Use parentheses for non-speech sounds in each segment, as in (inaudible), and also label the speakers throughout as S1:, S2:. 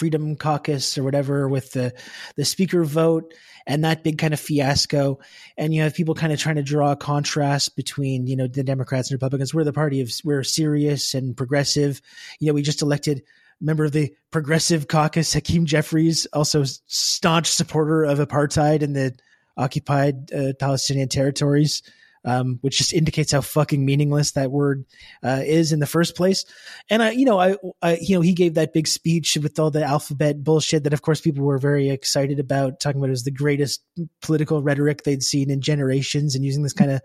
S1: Freedom Caucus or whatever with the the speaker vote and that big kind of fiasco. And you have people kind of trying to draw a contrast between you know the Democrats and Republicans. We're the party of we're serious and progressive. You know, we just elected member of the Progressive Caucus, Hakeem Jeffries, also staunch supporter of apartheid in the occupied uh, Palestinian territories um, which just indicates how fucking meaningless that word uh, is in the first place. And I, you know, I, I, you know, he gave that big speech with all the alphabet bullshit that, of course, people were very excited about, talking about it the greatest political rhetoric they'd seen in generations, and using this kind of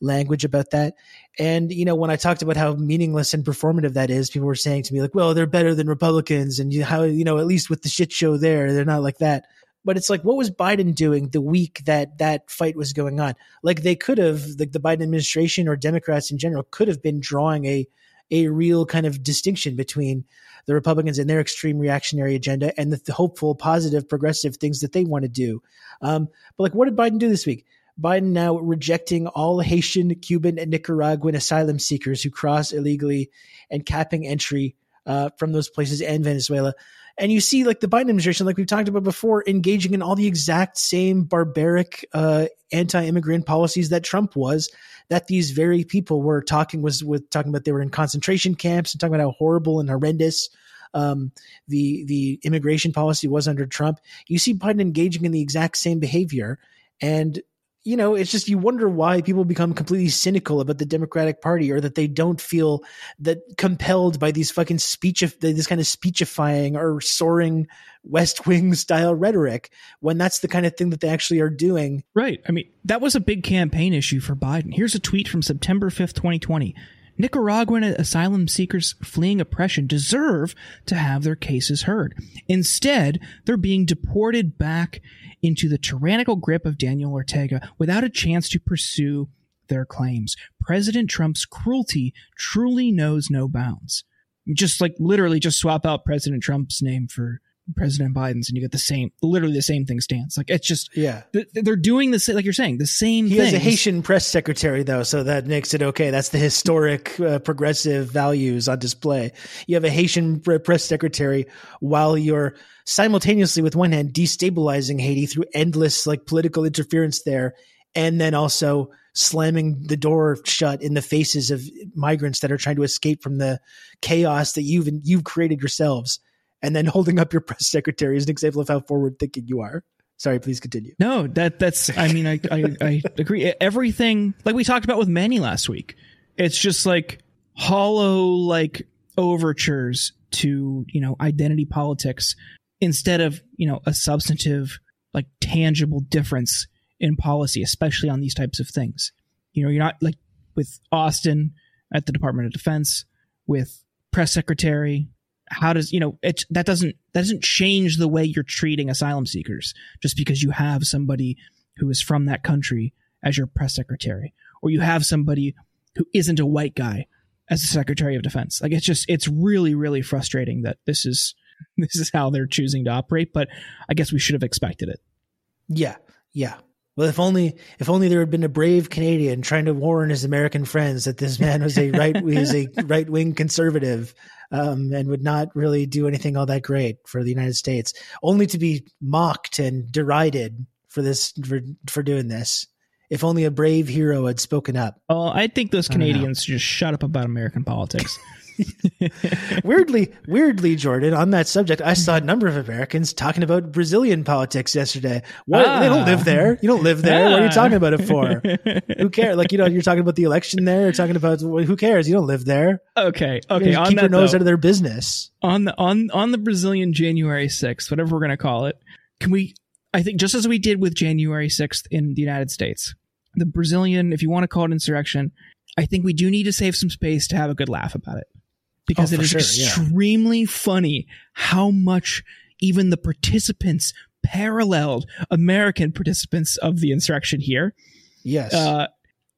S1: language about that. And you know, when I talked about how meaningless and performative that is, people were saying to me like, "Well, they're better than Republicans," and you, how you know, at least with the shit show there, they're not like that but it's like what was biden doing the week that that fight was going on? Like they could have like the biden administration or democrats in general could have been drawing a a real kind of distinction between the republicans and their extreme reactionary agenda and the, the hopeful positive progressive things that they want to do. Um, but like what did biden do this week? Biden now rejecting all Haitian, Cuban, and Nicaraguan asylum seekers who cross illegally and capping entry uh, from those places and Venezuela. And you see, like the Biden administration, like we've talked about before, engaging in all the exact same barbaric uh, anti-immigrant policies that Trump was. That these very people were talking was with talking about they were in concentration camps and talking about how horrible and horrendous um, the the immigration policy was under Trump. You see Biden engaging in the exact same behavior, and you know, it's just you wonder why people become completely cynical about the Democratic Party or that they don't feel that compelled by these fucking speech this kind of speechifying or soaring West Wing (laughs) style rhetoric when that's the kind of thing that they actually are doing.
S2: Right. I mean, that was a big campaign issue for Biden. Here's a tweet from September 5th, 2020. Nicaraguan asylum seekers fleeing oppression deserve to have their cases heard. Instead, they're being deported back into the tyrannical grip of Daniel Ortega without a chance to pursue their claims. President Trump's cruelty truly knows no bounds. Just like literally just swap out President Trump's name for President Biden's and you get the same, literally the same thing stands. Like it's just,
S1: yeah,
S2: they're doing the same, like you're saying, the same
S1: he
S2: things.
S1: has a Haitian press secretary though, so that makes it okay. That's the historic uh, progressive values on display. You have a Haitian press secretary while you're simultaneously with one hand destabilizing Haiti through endless like political interference there and then also slamming the door shut in the faces of migrants that are trying to escape from the chaos that you've you've created yourselves and then holding up your press secretary is an example of how forward thinking you are. Sorry please continue.
S2: No that that's i mean I, I i agree. Everything like we talked about with manny last week it's just like hollow like overtures to you know identity politics instead of you know a substantive like tangible difference in policy especially on these types of things. You know you're not like with austin at the department of defense with press secretary how does you know it that doesn't that doesn't change the way you're treating asylum seekers just because you have somebody who is from that country as your press secretary or you have somebody who isn't a white guy as the secretary of defense like it's just it's really really frustrating that this is (laughs) this is how they're choosing to operate, but I guess we should have expected it.
S1: Yeah. Yeah. Well, if only if only there had been a brave Canadian trying to warn his American friends that this man was a right was a (laughs) right wing conservative um, and would not really do anything all that great for the United States, only to be mocked and derided for this for for doing this. If only a brave hero had spoken up.
S2: Oh, I think those Canadians just shut up about American politics. (laughs) (laughs)
S1: weirdly, weirdly, Jordan, on that subject, I saw a number of Americans talking about Brazilian politics yesterday. What? Ah. They don't live there. You don't live there. Ah. What are you talking about it for? (laughs) who cares? Like, you know, you're talking about the election there. You're talking about who cares? You don't live there.
S2: Okay. Okay.
S1: You keep your nose though, out of their business.
S2: On the on on the Brazilian January 6th, whatever we're going to call it, can we? I think just as we did with January 6th in the United States, the Brazilian, if you want to call it insurrection, I think we do need to save some space to have a good laugh about it because oh, it is sure, extremely yeah. funny how much even the participants paralleled American participants of the insurrection here.
S1: Yes.
S2: Uh,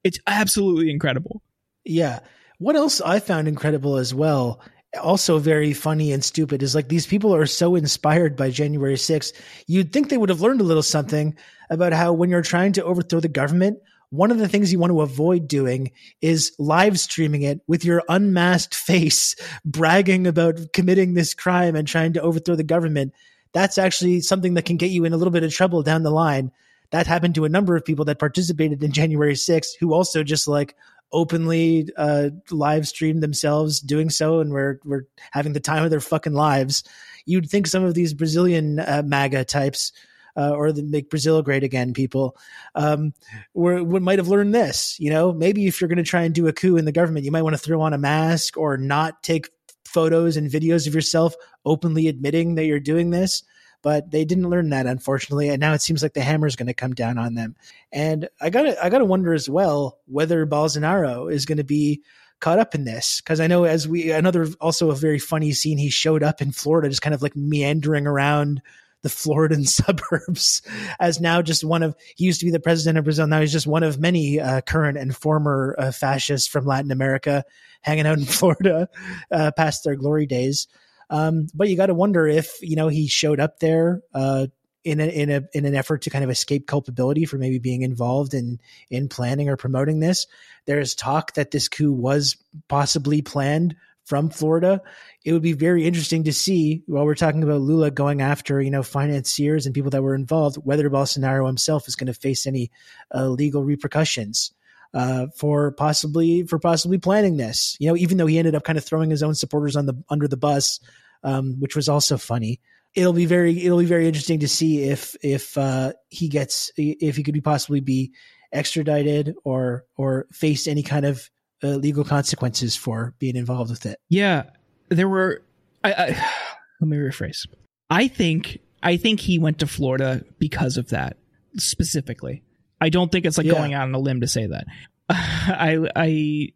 S2: it's absolutely incredible.
S1: Yeah. What else I found incredible as well, also very funny and stupid, is like these people are so inspired by January 6th. You'd think they would have learned a little something about how when you're trying to overthrow the government, one of the things you want to avoid doing is live streaming it with your unmasked (laughs) face, bragging about committing this crime and trying to overthrow the government. That's actually something that can get you in a little bit of trouble down the line. That happened to a number of people that participated in January 6th who also just like openly uh, live streamed themselves doing so and were, were having the time of their fucking lives. You'd think some of these Brazilian uh, MAGA types uh, or the make Brazil great again people um, were, might have learned this. You know, maybe if you're going to try and do a coup in the government, you might want to throw on a mask or not take photos and videos of yourself openly admitting that you're doing this. But they didn't learn that, unfortunately, and now it seems like the hammer is going to come down on them. And I gotta, I gotta wonder as well whether Bolsonaro is going to be caught up in this because I know as we another also a very funny scene he showed up in Florida just kind of like meandering around the Floridan (laughs) suburbs as now just one of, he used to be the president of Brazil. Now he's just one of many uh, current and former uh, fascists from Latin America hanging out in (laughs) Florida uh, past their glory days. Um, but you got to wonder if, you know, he showed up there uh, in a, in a in an effort to kind of escape culpability for maybe being involved in in planning or promoting this. There's talk that this coup was possibly planned from Florida. It would be very interesting to see while we're talking about Lula going after, you know, financiers and people that were involved, whether Bolsonaro himself is going to face any uh, legal repercussions. Uh, for possibly for possibly planning this, you know, even though he ended up kind of throwing his own supporters on the under the bus, um, which was also funny. It'll be very it'll be very interesting to see if if uh, he gets if he could be possibly be extradited or or face any kind of uh, legal consequences for being involved with it.
S2: Yeah, there were. I, I, (sighs) let me rephrase. I think I think he went to Florida because of that specifically. I don't think it's like yeah. going out on a limb to say that. (sighs) I I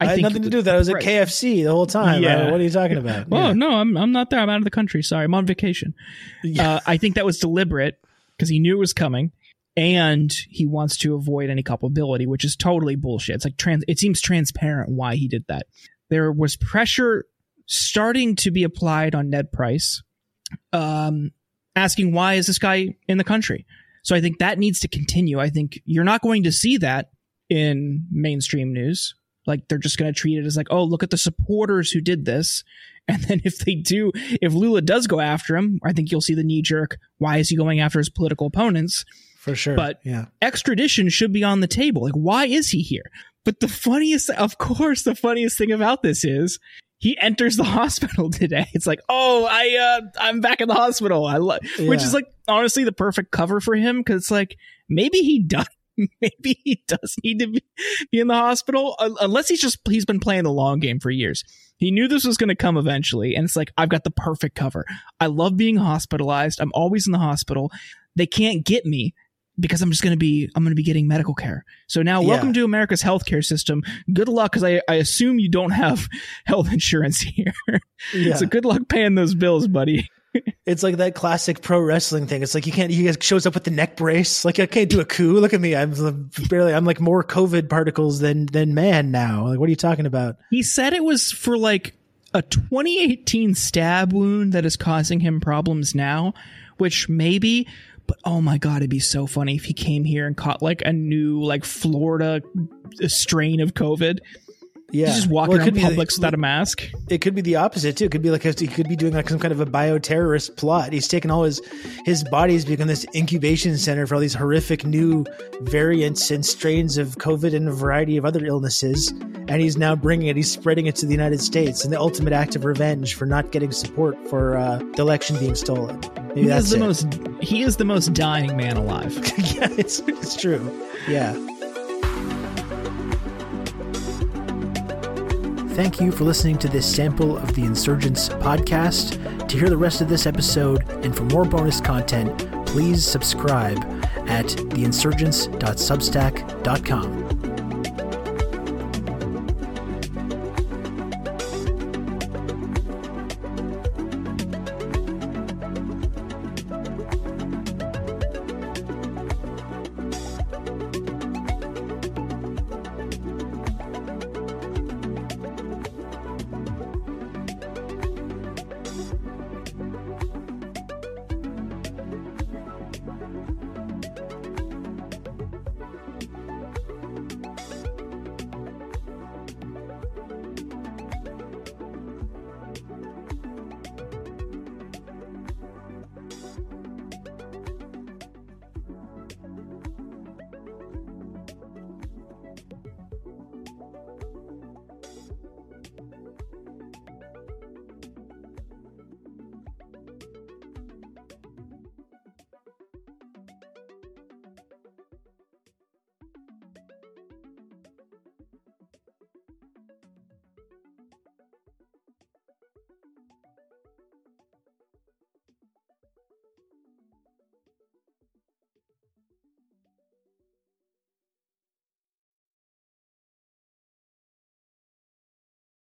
S1: I, I had nothing to do with that. I was at KFC the whole time. Yeah. What are you talking about?
S2: Oh yeah. no, I'm I'm not there. I'm out of the country. Sorry, I'm on vacation. (laughs) Yeah. Uh, I think that was deliberate because he knew it was coming and he wants to avoid any culpability, which is totally bullshit. It's like trans. It seems transparent why he did that. There was pressure starting to be applied on Ned Price, um, asking why is this guy in the country. So I think that needs to continue. I think you're not going to see that in mainstream news. Like they're just going to treat it as like, oh, look at the supporters who did this. (laughs) And then if they do, if Lula does go after him, I think you'll see the knee jerk. Why is he going after his political opponents?
S1: For sure.
S2: But
S1: yeah.
S2: extradition should be on the table. Like, why is he here? But the funniest, of course, the funniest thing about this is he enters the (laughs) hospital today. It's like, oh, I, uh, I'm back in the hospital. I love, yeah. which is like honestly the perfect cover for him because it's like maybe he does, (laughs) maybe he does need to be, be in the hospital unless he's just he's been playing the long game for years. He knew this was going to come eventually, and it's like I've got the perfect cover. I love being hospitalized. I'm always in the hospital. They can't get me because I'm just going to be I'm going to be getting medical care. So now, yeah. welcome to America's healthcare system. Good luck, because I, I assume you don't have (laughs) health insurance here. (laughs) Yeah. so good luck paying those bills, buddy. (laughs)
S1: it's like that classic pro wrestling thing. It's like you can't. He shows up with the neck brace. Like I can't do a coup. Look at me. I'm barely. I'm like more COVID particles than than man now. Like what are you talking about?
S2: He said it was for like a 2018 stab wound that is causing him problems now, which maybe but oh my god, it'd be so funny if he came here and caught like a new like Florida uh, strain of COVID. Yeah, He's just walking well, around Publix without a mask.
S1: It could be the opposite too. It could be like he could be doing like some kind of a bioterrorist plot. He's taken all his his body's become this incubation center for all these horrific new variants and strains of COVID and a variety of other illnesses. And he's now bringing it. He's spreading it to the United States in the ultimate act of revenge for not getting support for uh, the election being stolen.
S2: Maybe he is the it. most. He is the most dying man alive. (laughs)
S1: yeah, it's it's true. Yeah. Thank you for listening to this sample of the Insurgents podcast. To hear the rest of this episode and for more bonus content, please subscribe at theinsurgents.substack.com.